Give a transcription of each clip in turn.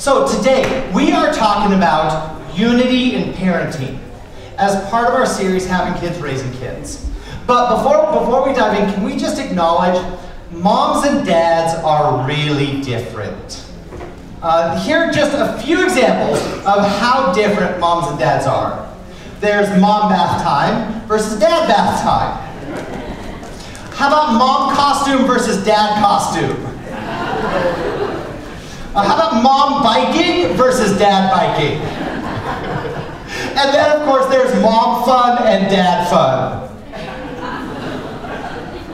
So today, we are talking about unity in parenting as part of our series, Having Kids, Raising Kids. But before, before we dive in, can we just acknowledge moms and dads are really different. Uh, here are just a few examples of how different moms and dads are. There's mom bath time versus dad bath time. How about mom costume versus dad costume? Uh, how about mom biking versus dad biking? And then, of course, there's mom fun and dad fun.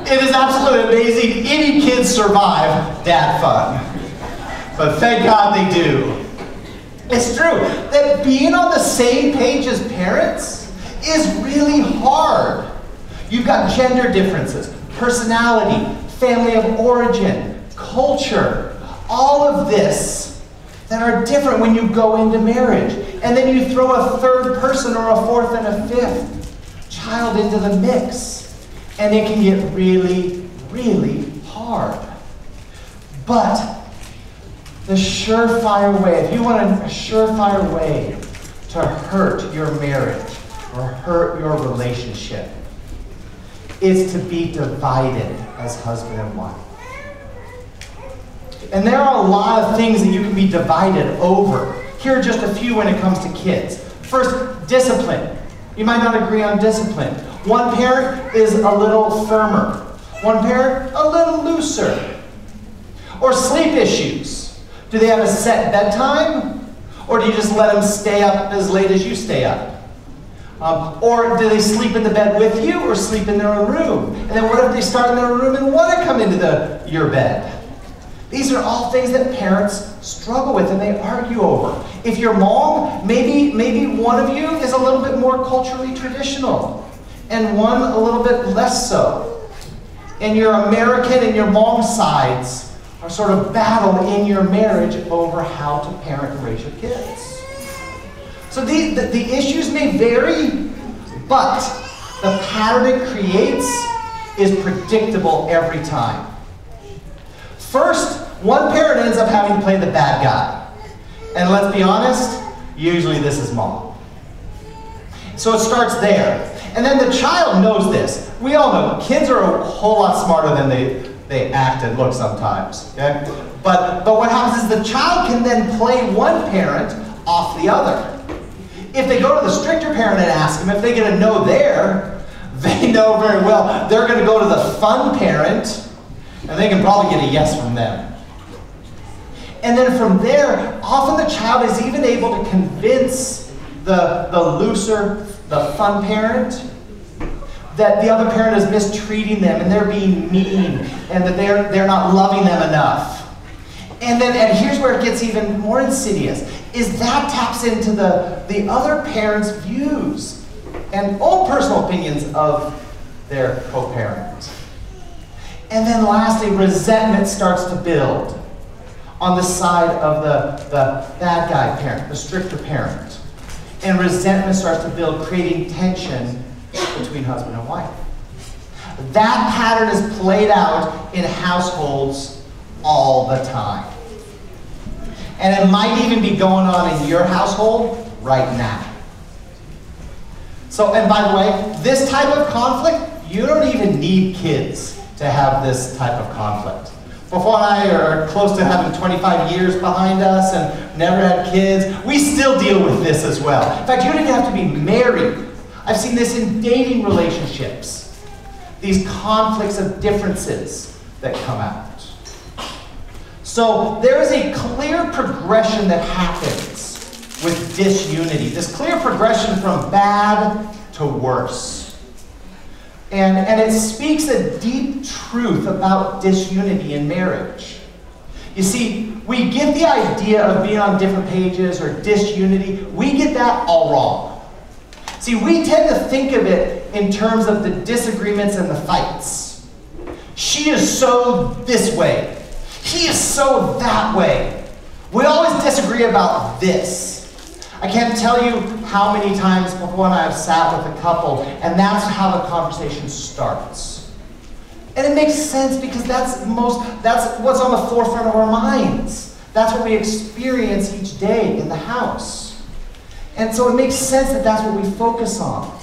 It is absolutely amazing any kids survive dad fun. But thank God they do. It's true that being on the same page as parents is really hard. You've got gender differences, personality, family of origin, culture, all of this that are different when you go into marriage. And then you throw a third person or a fourth and a fifth child into the mix. And it can get really, really hard. But the surefire way, if you want a surefire way to hurt your marriage or hurt your relationship, is to be divided as husband and wife. And there are a lot of things that you can be divided over. Here are just a few when it comes to kids. First, discipline. You might not agree on discipline. One parent is a little firmer, one parent a little looser. Or sleep issues. Do they have a set bedtime? Or do you just let them stay up as late as you stay up? Um, or do they sleep in the bed with you or sleep in their own room? And then what if they start in their room and want to come into the, your bed? These are all things that parents struggle with and they argue over. If your Hmong, maybe, maybe one of you is a little bit more culturally traditional and one a little bit less so. And your American and your Hmong sides are sort of battle in your marriage over how to parent and raise your kids. So the, the, the issues may vary, but the pattern it creates is predictable every time. First, one parent ends up having to play the bad guy. And let's be honest, usually this is mom. So it starts there. And then the child knows this. We all know kids are a whole lot smarter than they, they act and look sometimes. Okay? But, but what happens is the child can then play one parent off the other. If they go to the stricter parent and ask them, if they get a no there, they know very well they're going to go to the fun parent and they can probably get a yes from them. And then from there, often the child is even able to convince the, the looser, the fun parent, that the other parent is mistreating them and they're being mean and that they're, they're not loving them enough. And then, and here's where it gets even more insidious, is that taps into the, the other parent's views and own personal opinions of their co-parent. And then lastly, resentment starts to build on the side of the, the bad guy parent, the stricter parent. And resentment starts to build, creating tension between husband and wife. That pattern is played out in households all the time. And it might even be going on in your household right now. So, and by the way, this type of conflict, you don't even need kids to have this type of conflict. Before and I are close to having 25 years behind us and never had kids. We still deal with this as well. In fact, you don't even have to be married. I've seen this in dating relationships. These conflicts of differences that come out. So there is a clear progression that happens with disunity. This clear progression from bad to worse. And, and it speaks a deep truth about disunity in marriage. You see, we get the idea of being on different pages or disunity, we get that all wrong. See, we tend to think of it in terms of the disagreements and the fights. She is so this way, he is so that way. We always disagree about this. I can't tell you how many times before I have sat with a couple, and that's how the conversation starts. And it makes sense because that's most that's what's on the forefront of our minds. That's what we experience each day in the house. And so it makes sense that that's what we focus on.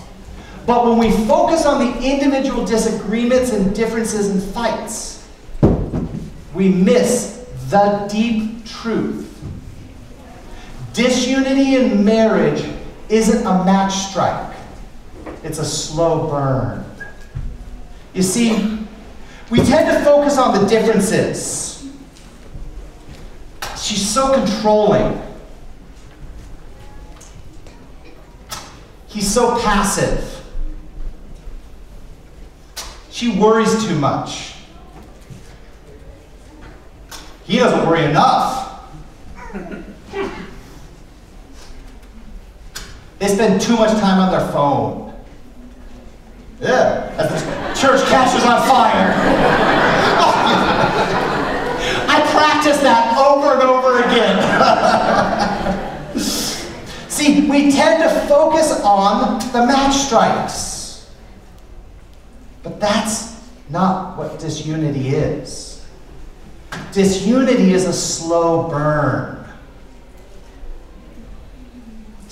But when we focus on the individual disagreements and differences and fights, we miss the deep truth. Disunity in marriage isn't a match strike, it's a slow burn. You see, we tend to focus on the differences. She's so controlling. He's so passive. She worries too much. He doesn't worry enough. They spend too much time on their phone. Yeah, as the church catches on fire. I practice that over and over again. See, we tend to focus on the match strikes. But that's not what disunity is. Disunity is a slow burn.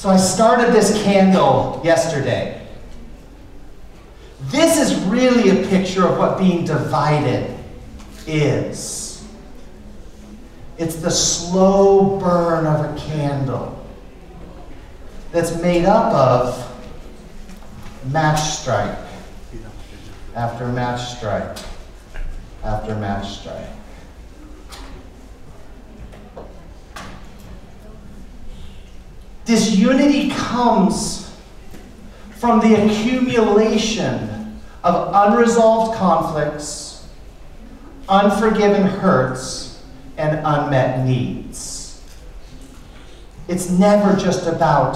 So I started this candle yesterday. This is really a picture of what being divided is. It's the slow burn of a candle that's made up of match strike after match strike after match strike. Disunity comes from the accumulation of unresolved conflicts, unforgiven hurts, and unmet needs. It's never just about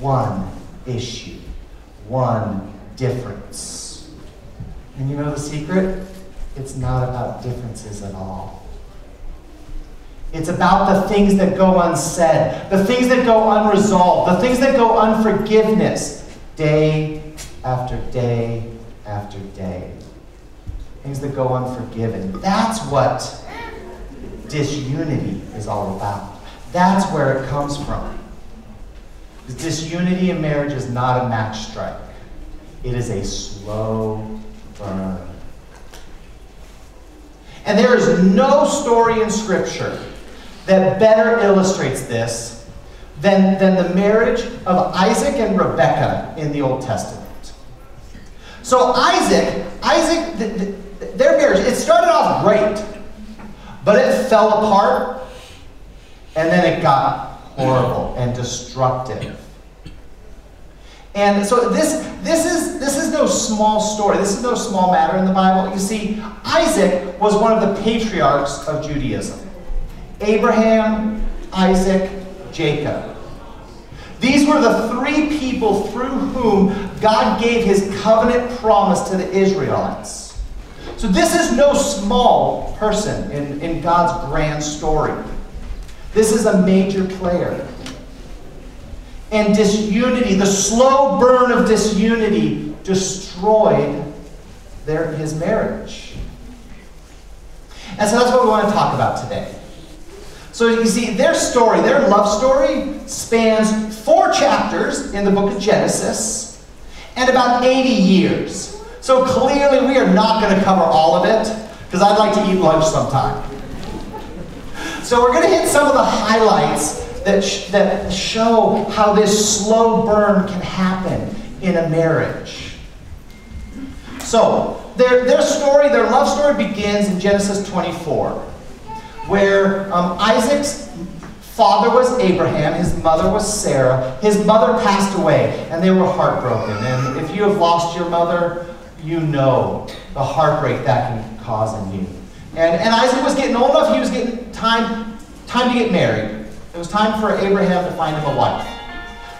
one issue, one difference. And you know the secret? It's not about differences at all. It's about the things that go unsaid, the things that go unresolved, the things that go unforgiveness, day after day after day. Things that go unforgiven. That's what disunity is all about. That's where it comes from. Disunity in marriage is not a match strike. It is a slow burn. And there is no story in Scripture that better illustrates this than, than the marriage of Isaac and Rebekah in the Old Testament. So Isaac, Isaac, the, the, their marriage, it started off great, but it fell apart, and then it got horrible and destructive. And so this, this, is, this is no small story. This is no small matter in the Bible. You see, Isaac was one of the patriarchs of Judaism. Abraham, Isaac, Jacob. These were the three people through whom God gave his covenant promise to the Israelites. So this is no small person in, in God's grand story. This is a major player. And disunity, the slow burn of disunity, destroyed their, his marriage. And so that's what we want to talk about today. So you see, their story, their love story, spans four chapters in the book of Genesis and about 80 years. So clearly, we are not going to cover all of it because I'd like to eat lunch sometime. So we're going to hit some of the highlights that, sh- that show how this slow burn can happen in a marriage. So, their, their story, their love story begins in Genesis 24 where um, Isaac's father was Abraham, his mother was Sarah. His mother passed away, and they were heartbroken. And if you have lost your mother, you know the heartbreak that can cause in you. And, and Isaac was getting old enough, he was getting time, time to get married. It was time for Abraham to find him a wife.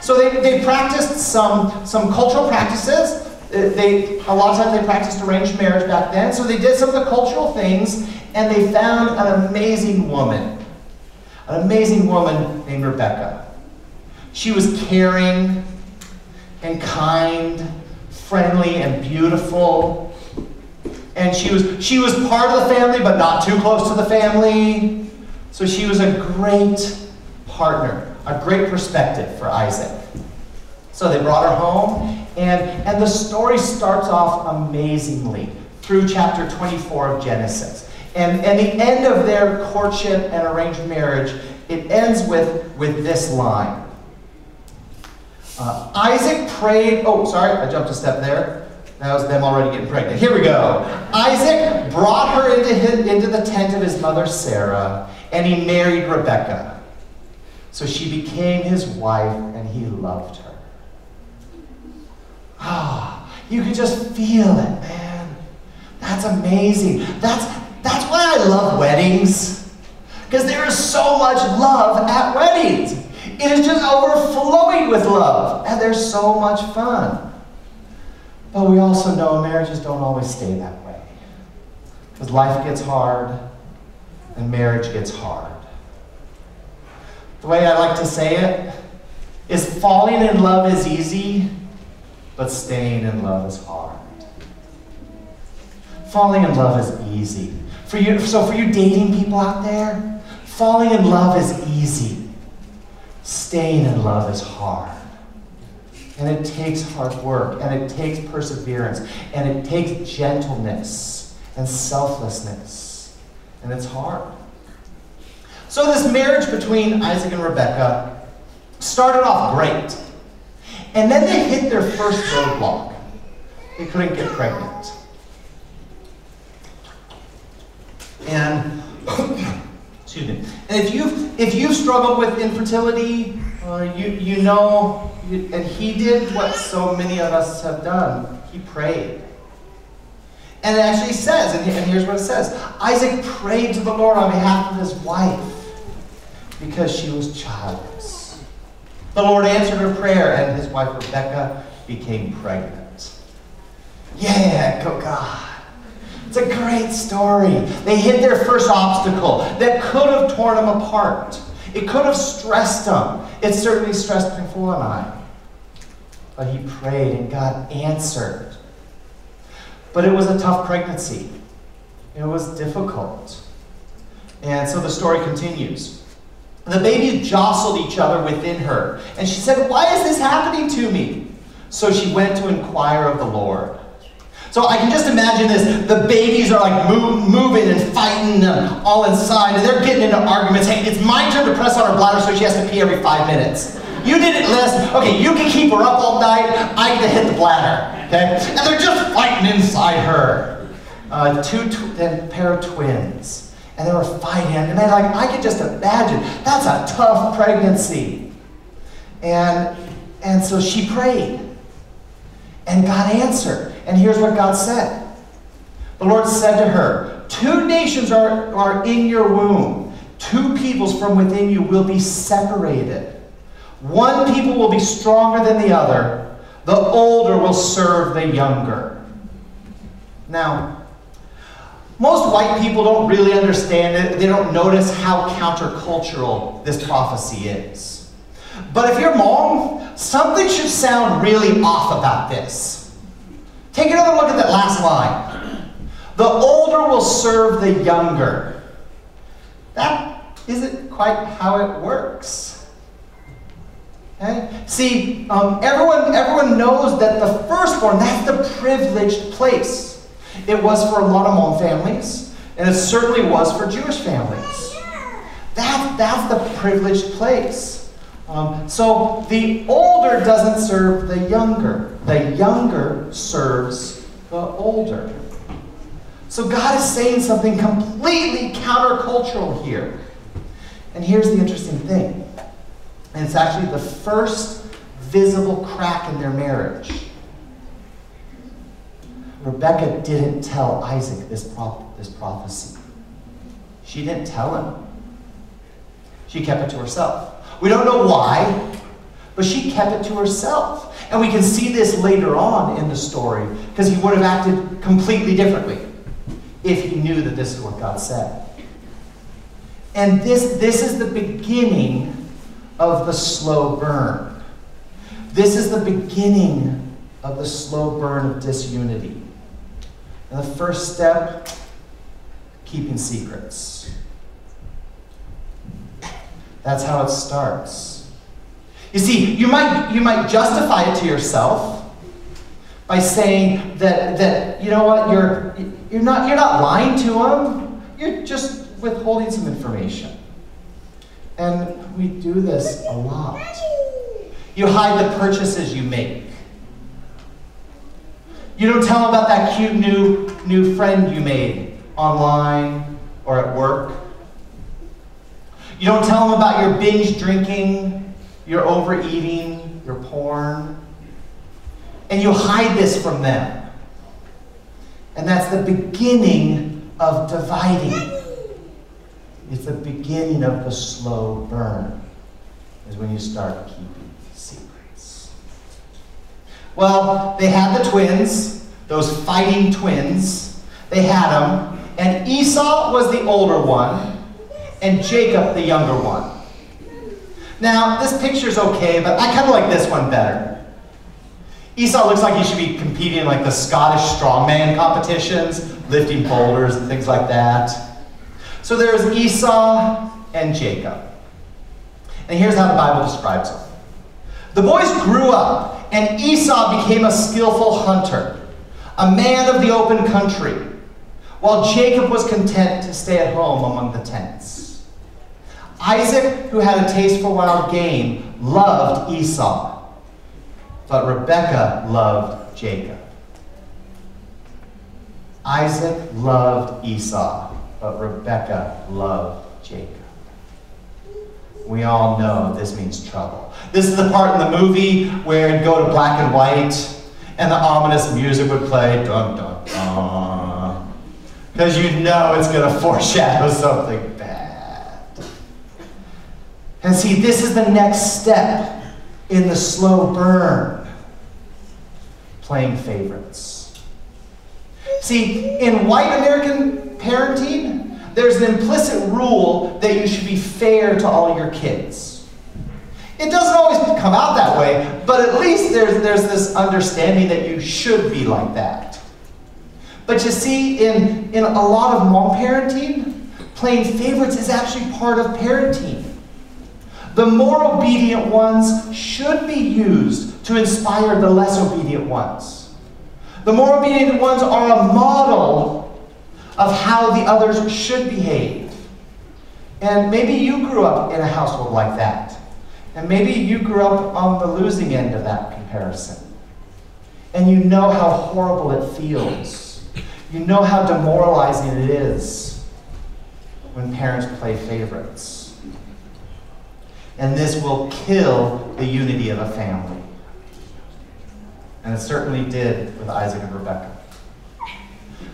So they, they practiced some, some cultural practices. Uh, they, a lot of times they practiced arranged marriage back then. So they did some of the cultural things, and they found an amazing woman, an amazing woman named Rebecca. She was caring and kind, friendly and beautiful. And she was, she was part of the family, but not too close to the family. So she was a great partner, a great perspective for Isaac. So they brought her home, and, and the story starts off amazingly through chapter 24 of Genesis. And, and the end of their courtship and arranged marriage, it ends with, with this line. Uh, Isaac prayed, oh, sorry, I jumped a step there. That was them already getting pregnant. Here we go. Isaac brought her into, his, into the tent of his mother Sarah, and he married Rebekah. So she became his wife, and he loved her. Ah, you could just feel it, man. That's amazing. That's, that's why I love weddings. Because there is so much love at weddings. It is just overflowing with love. And there's so much fun. But we also know marriages don't always stay that way. Because life gets hard and marriage gets hard. The way I like to say it is falling in love is easy, but staying in love is hard. Falling in love is easy. For you, so for you dating people out there, falling in love is easy. Staying in love is hard. And it takes hard work, and it takes perseverance, and it takes gentleness and selflessness. And it's hard. So, this marriage between Isaac and Rebekah started off great. And then they hit their first roadblock. They couldn't get pregnant. And excuse me. And if you've if you've struggled with infertility, uh, you you know, and he did what so many of us have done. He prayed. And it actually says, and here's what it says: Isaac prayed to the Lord on behalf of his wife because she was childless. The Lord answered her prayer, and his wife Rebecca became pregnant. Yeah, go God. It's a great story. They hit their first obstacle that could have torn them apart. It could have stressed them. It certainly stressed Paul and I. But he prayed and God answered. But it was a tough pregnancy. It was difficult. And so the story continues. The babies jostled each other within her. And she said, Why is this happening to me? So she went to inquire of the Lord. So I can just imagine this. The babies are like move, moving and fighting them all inside, and they're getting into arguments. Hey, it's my turn to press on her bladder so she has to pee every five minutes. You did it, Liz. Okay, you can keep her up all night. I get to hit the bladder. Okay? And they're just fighting inside her. Uh, two tw- pair of twins. And they were fighting. And they like, I could just imagine. That's a tough pregnancy. And and so she prayed. And God answered. And here's what God said The Lord said to her, Two nations are, are in your womb, two peoples from within you will be separated. One people will be stronger than the other, the older will serve the younger. Now, most white people don't really understand it. They don't notice how countercultural this prophecy is. But if you're Hmong, something should sound really off about this. Take another look at that last line. The older will serve the younger. That isn't quite how it works. Okay? See, um, everyone, everyone knows that the firstborn, that's the privileged place. It was for a lot of Hmong families, and it certainly was for Jewish families. That, that's the privileged place. Um, so the older doesn't serve the younger, the younger serves the older. So God is saying something completely countercultural here. And here's the interesting thing and it's actually the first visible crack in their marriage. Rebecca didn't tell Isaac this, pro- this prophecy. She didn't tell him. She kept it to herself. We don't know why, but she kept it to herself. And we can see this later on in the story because he would have acted completely differently if he knew that this is what God said. And this, this is the beginning of the slow burn. This is the beginning of the slow burn of disunity. And the first step keeping secrets. That's how it starts. You see, you might, you might justify it to yourself by saying that, that you know what, you're, you're, not, you're not lying to them, you're just withholding some information. And we do this a lot. You hide the purchases you make. You don't tell them about that cute new, new friend you made online or at work. You don't tell them about your binge drinking, your overeating, your porn. And you hide this from them. And that's the beginning of dividing. It's the beginning of the slow burn, is when you start keeping secrets. Well, they had the twins, those fighting twins. They had them. And Esau was the older one, and Jacob the younger one. Now, this picture's okay, but I kind of like this one better. Esau looks like he should be competing in like the Scottish strongman competitions, lifting boulders and things like that. So there's Esau and Jacob. And here's how the Bible describes them. The boys grew up, and Esau became a skillful hunter, a man of the open country, while Jacob was content to stay at home among the tents. Isaac, who had a taste for wild game, loved Esau but Rebekah loved Jacob. Isaac loved Esau, but Rebekah loved Jacob. We all know this means trouble. This is the part in the movie where it'd go to black and white and the ominous music would play, dun dun dun. Because you know it's going to foreshadow something bad. And see, this is the next step in the slow burn, playing favorites. See, in white American parenting, there's an implicit rule that you should be fair to all your kids. It doesn't always come out that way, but at least there's, there's this understanding that you should be like that. But you see, in, in a lot of Hmong parenting, playing favorites is actually part of parenting. The more obedient ones should be used to inspire the less obedient ones. The more obedient ones are a model of how the others should behave. And maybe you grew up in a household like that. And maybe you grew up on the losing end of that comparison. And you know how horrible it feels. You know how demoralizing it is when parents play favorites and this will kill the unity of a family. And it certainly did with Isaac and Rebekah.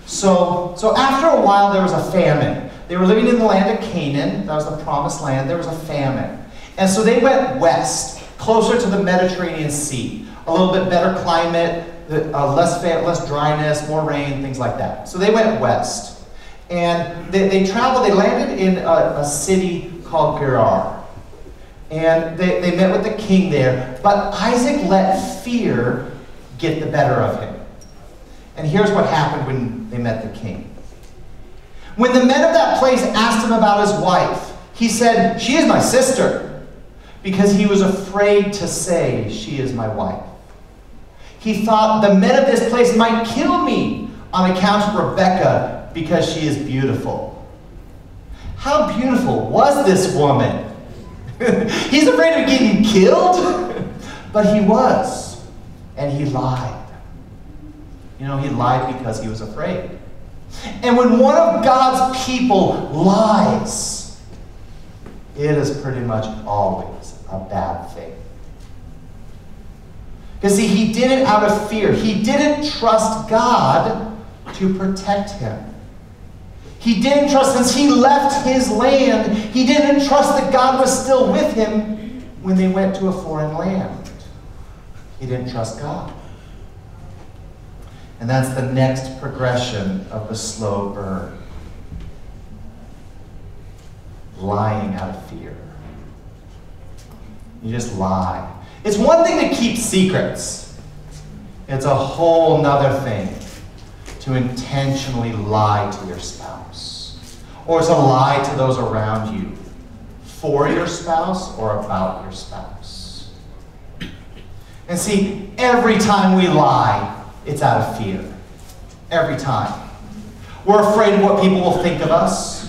So, so after a while, there was a famine. They were living in the land of Canaan. That was the promised land. There was a famine. And so they went west, closer to the Mediterranean Sea. A little bit better climate, uh, less, less dryness, more rain, things like that. So they went west. And they, they traveled, they landed in a, a city called Gerar and they, they met with the king there. But Isaac let fear get the better of him. And here's what happened when they met the king. When the men of that place asked him about his wife, he said, She is my sister, because he was afraid to say, She is my wife. He thought the men of this place might kill me on account of Rebecca because she is beautiful. How beautiful was this woman? He's afraid of getting killed, but he was. And he lied. You know, he lied because he was afraid. And when one of God's people lies, it is pretty much always a bad thing. Because see, he did it out of fear. He didn't trust God to protect him. He didn't trust, since he left his land, he didn't trust that God was still with him when they went to a foreign land. He didn't trust God. And that's the next progression of the slow burn. Lying out of fear. You just lie. It's one thing to keep secrets. It's a whole nother thing to intentionally lie to your spouse or to lie to those around you for your spouse or about your spouse. And see, every time we lie, it's out of fear. Every time. We're afraid of what people will think of us.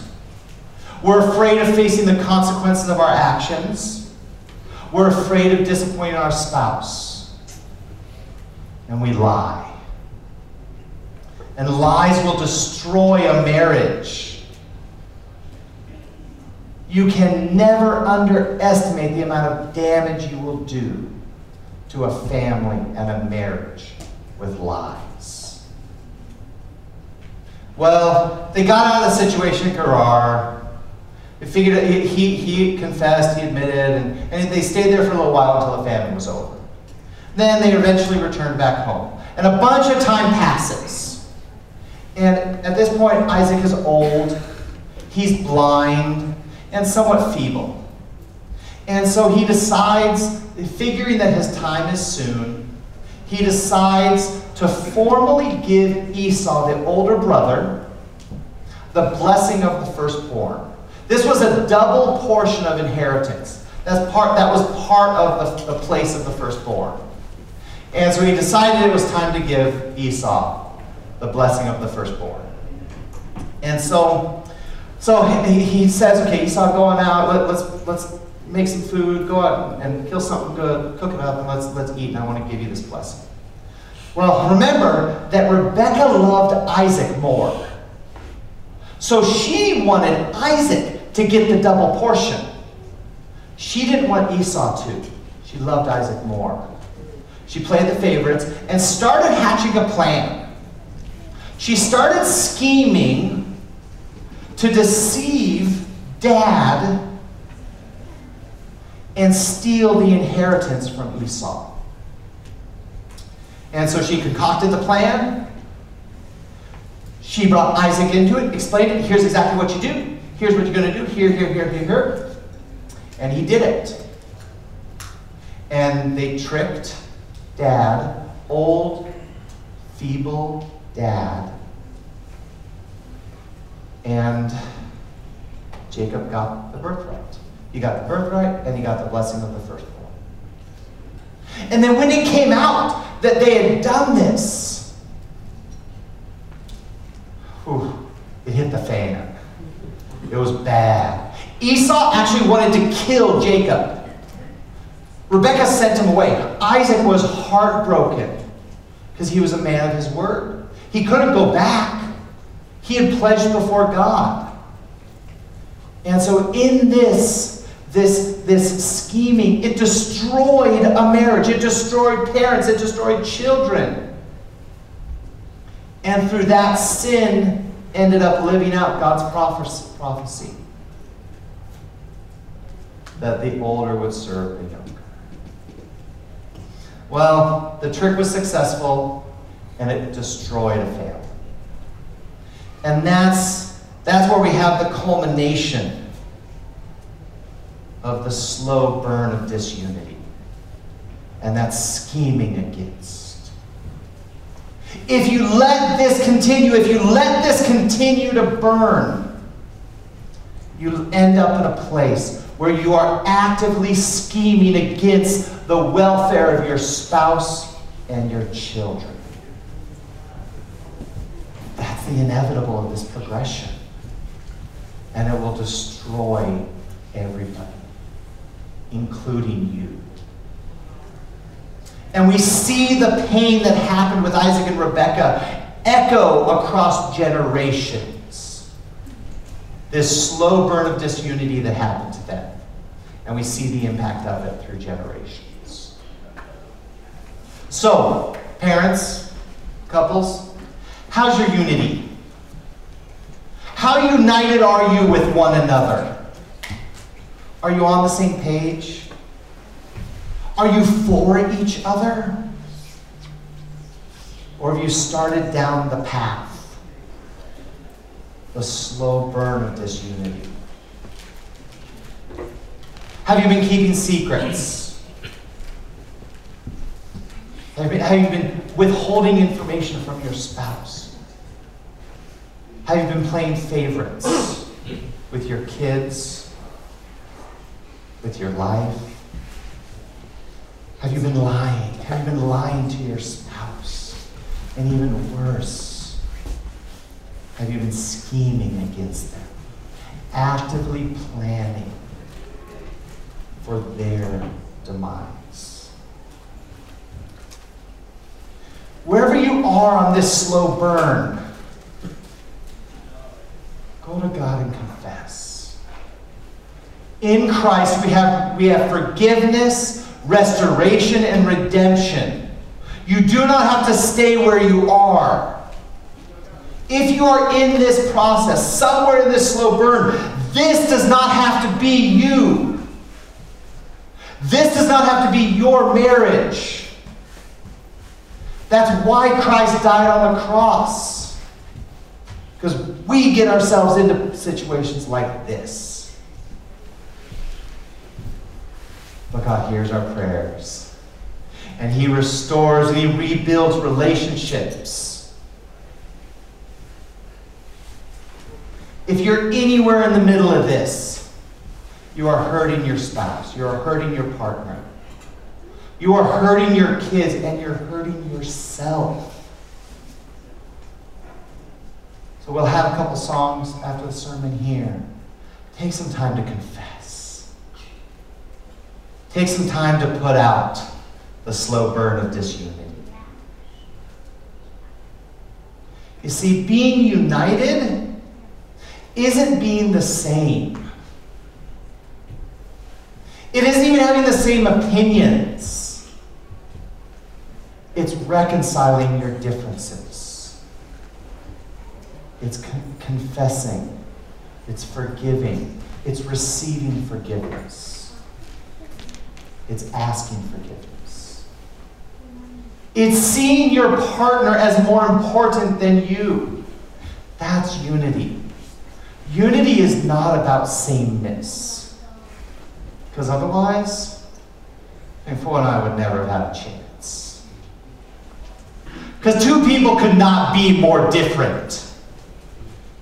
We're afraid of facing the consequences of our actions. We're afraid of disappointing our spouse. And we lie. And lies will destroy a marriage. You can never underestimate the amount of damage you will do to a family and a marriage with lies. Well, they got out of the situation at Gerar. They figured he, he, he confessed, he admitted, and, and they stayed there for a little while until the famine was over. Then they eventually returned back home. And a bunch of time passes. And at this point, Isaac is old, he's blind, and somewhat feeble. And so he decides, figuring that his time is soon, he decides to formally give Esau, the older brother, the blessing of the firstborn. This was a double portion of inheritance. That's part, that was part of the, the place of the firstborn. And so he decided it was time to give Esau the blessing of the firstborn. And so, so he, he says, okay, Esau, go on out. Let, let's let's make some food. Go out and kill something good. Cook it up, and let's let's eat. And I want to give you this blessing. Well, remember that Rebecca loved Isaac more. So she wanted Isaac to get the double portion. She didn't want Esau to. She loved Isaac more. She played the favorites and started hatching a plan. She started scheming to deceive dad and steal the inheritance from Esau. And so she concocted the plan. She brought Isaac into it, explained it. Here's exactly what you do. Here's what you're going to do. Here, here, here, here, here. And he did it. And they tricked dad, old, feeble dad. And Jacob got the birthright. He got the birthright and he got the blessing of the firstborn. And then when it came out that they had done this, whew, it hit the fan. It was bad. Esau actually wanted to kill Jacob. Rebecca sent him away. Isaac was heartbroken because he was a man of his word. He couldn't go back. He had pledged before God. And so in this, this, this scheming, it destroyed a marriage. It destroyed parents. It destroyed children. And through that sin, ended up living out God's prophecy that the older would serve the younger. Well, the trick was successful and it destroyed a family. And that's, that's where we have the culmination of the slow burn of disunity. And that's scheming against. If you let this continue, if you let this continue to burn, you end up in a place where you are actively scheming against the welfare of your spouse and your children. That's the inevitable of this progression. And it will destroy everybody, including you. And we see the pain that happened with Isaac and Rebekah echo across generations. This slow burn of disunity that happened to them. And we see the impact of it through generations. So, parents, couples, how's your unity? How united are you with one another? Are you on the same page? Are you for each other? Or have you started down the path? The slow burn of disunity. Have you been keeping secrets? Have you, been withholding information from your spouse? Have you been playing favorites with your kids with your life? Have you been lying? Have you been lying to your spouse? And even worse, have you been scheming against them? Actively planning for their demise. Wherever you are on this slow burn, go to God and confess. In Christ, we have, we have forgiveness, restoration, and redemption. You do not have to stay where you are. If you are in this process, somewhere in this slow burn, this does not have to be you. This does not have to be your marriage. That's why Christ died on the cross. Because we get ourselves into situations like this. But God hears our prayers. And He restores and He rebuilds relationships. If you're anywhere in the middle of this, you are hurting your spouse, you are hurting your partner, you are hurting your kids, and you're hurting yourself. So we'll have a couple songs after the sermon here. Take some time to confess. Take some time to put out the slow burn of disunity. You see, being united isn't being the same. It isn't even having the same opinions. It's reconciling your differences. It's con- confessing. It's forgiving. It's receiving forgiveness. It's asking forgiveness. It's seeing your partner as more important than you. That's unity. Unity is not about sameness. Because otherwise, Fo and I would never have had a chance. Because two people could not be more different.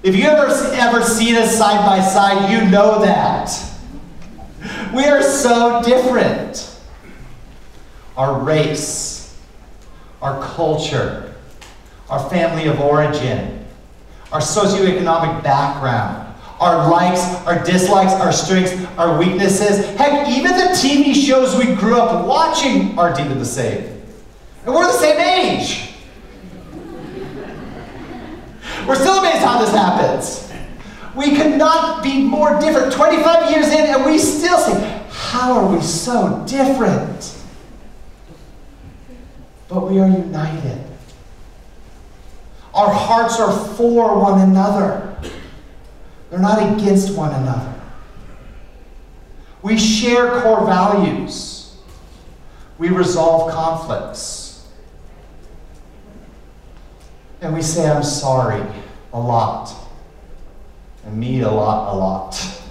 If you ever ever seen us side by side, you know that. We are so different. Our race, our culture, our family of origin, our socioeconomic background, our likes, our dislikes, our strengths, our weaknesses. Heck, even the TV shows we grew up watching aren't even the same. And we're the same age. We're still amazed how this happens. We could not be more different. 25 years in, and we still say, How are we so different? But we are united. Our hearts are for one another, they're not against one another. We share core values, we resolve conflicts. And we say, I'm sorry a lot. And me a lot, a lot.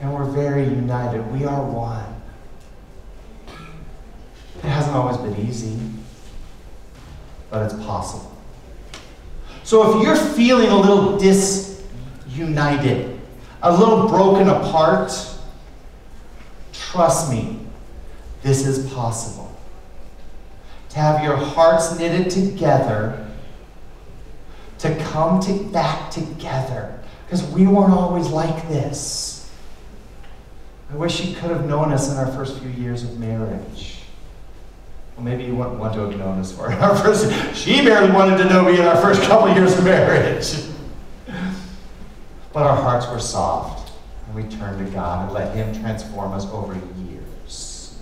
And we're very united. We are one. It hasn't always been easy, but it's possible. So if you're feeling a little disunited, a little broken apart, trust me, this is possible to have your hearts knitted together, to come to, back together. Because we weren't always like this. I wish you could have known us in our first few years of marriage. Well, maybe you wouldn't want to have known us for our first. She barely wanted to know me in our first couple of years of marriage. But our hearts were soft, and we turned to God and let Him transform us over years.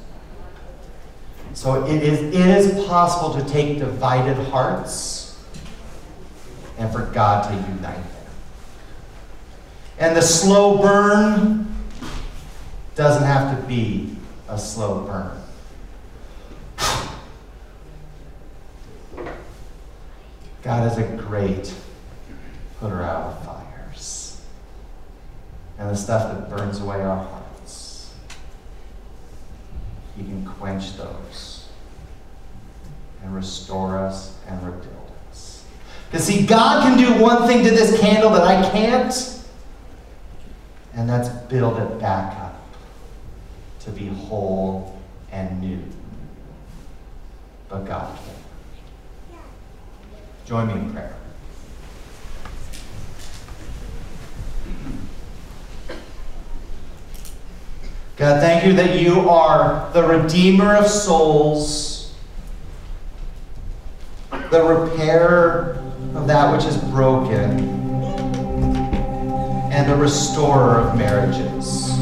so it is, it is possible to take divided hearts and for God to unite them. And the slow burn doesn't have to be a slow burn. God is a great putter out of fires. And the stuff that burns away our hearts he can quench those and restore us and rebuild Because, see, God can do one thing to this candle that I can't, and that's build it back up to be whole and new. But God can. Join me in prayer. God, thank you that you are the Redeemer of souls, the repairer of that which is broken, and the restorer of marriages.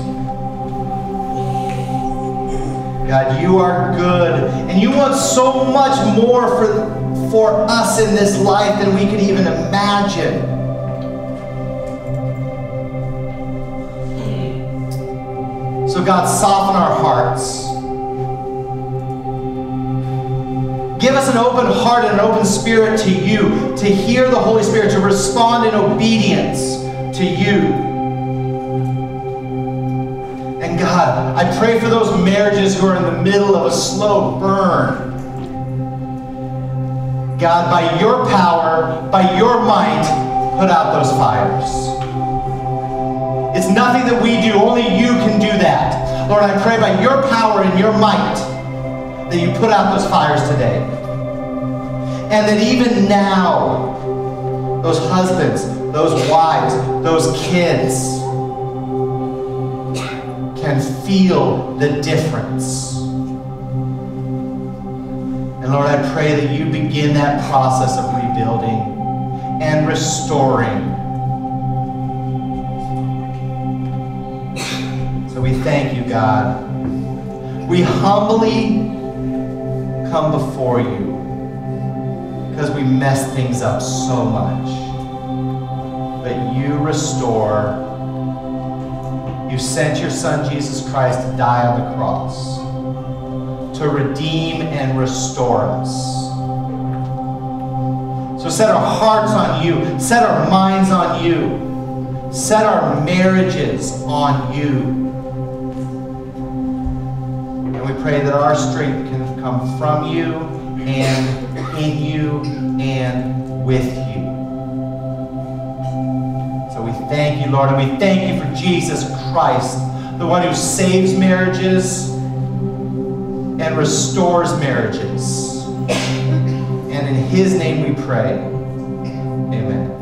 God, you are good, and you want so much more for, for us in this life than we could even imagine. So, God, soften our hearts. Give us an open heart and an open spirit to you, to hear the Holy Spirit, to respond in obedience to you. And God, I pray for those marriages who are in the middle of a slow burn. God, by your power, by your might, put out those fires. It's nothing that we do, only you can do that. Lord, I pray by your power and your might that you put out those fires today. And that even now, those husbands, those wives, those kids can feel the difference. And Lord, I pray that you begin that process of rebuilding and restoring So we thank you, God. We humbly come before you because we mess things up so much. But you restore. You sent your Son, Jesus Christ, to die on the cross to redeem and restore us. So set our hearts on you, set our minds on you, set our marriages on you And we pray that our strength can come from you and in you and with you. So we thank you, Lord, and we thank you for Jesus Christ, the one who saves marriages and restores marriages. And in his name we pray. Amen.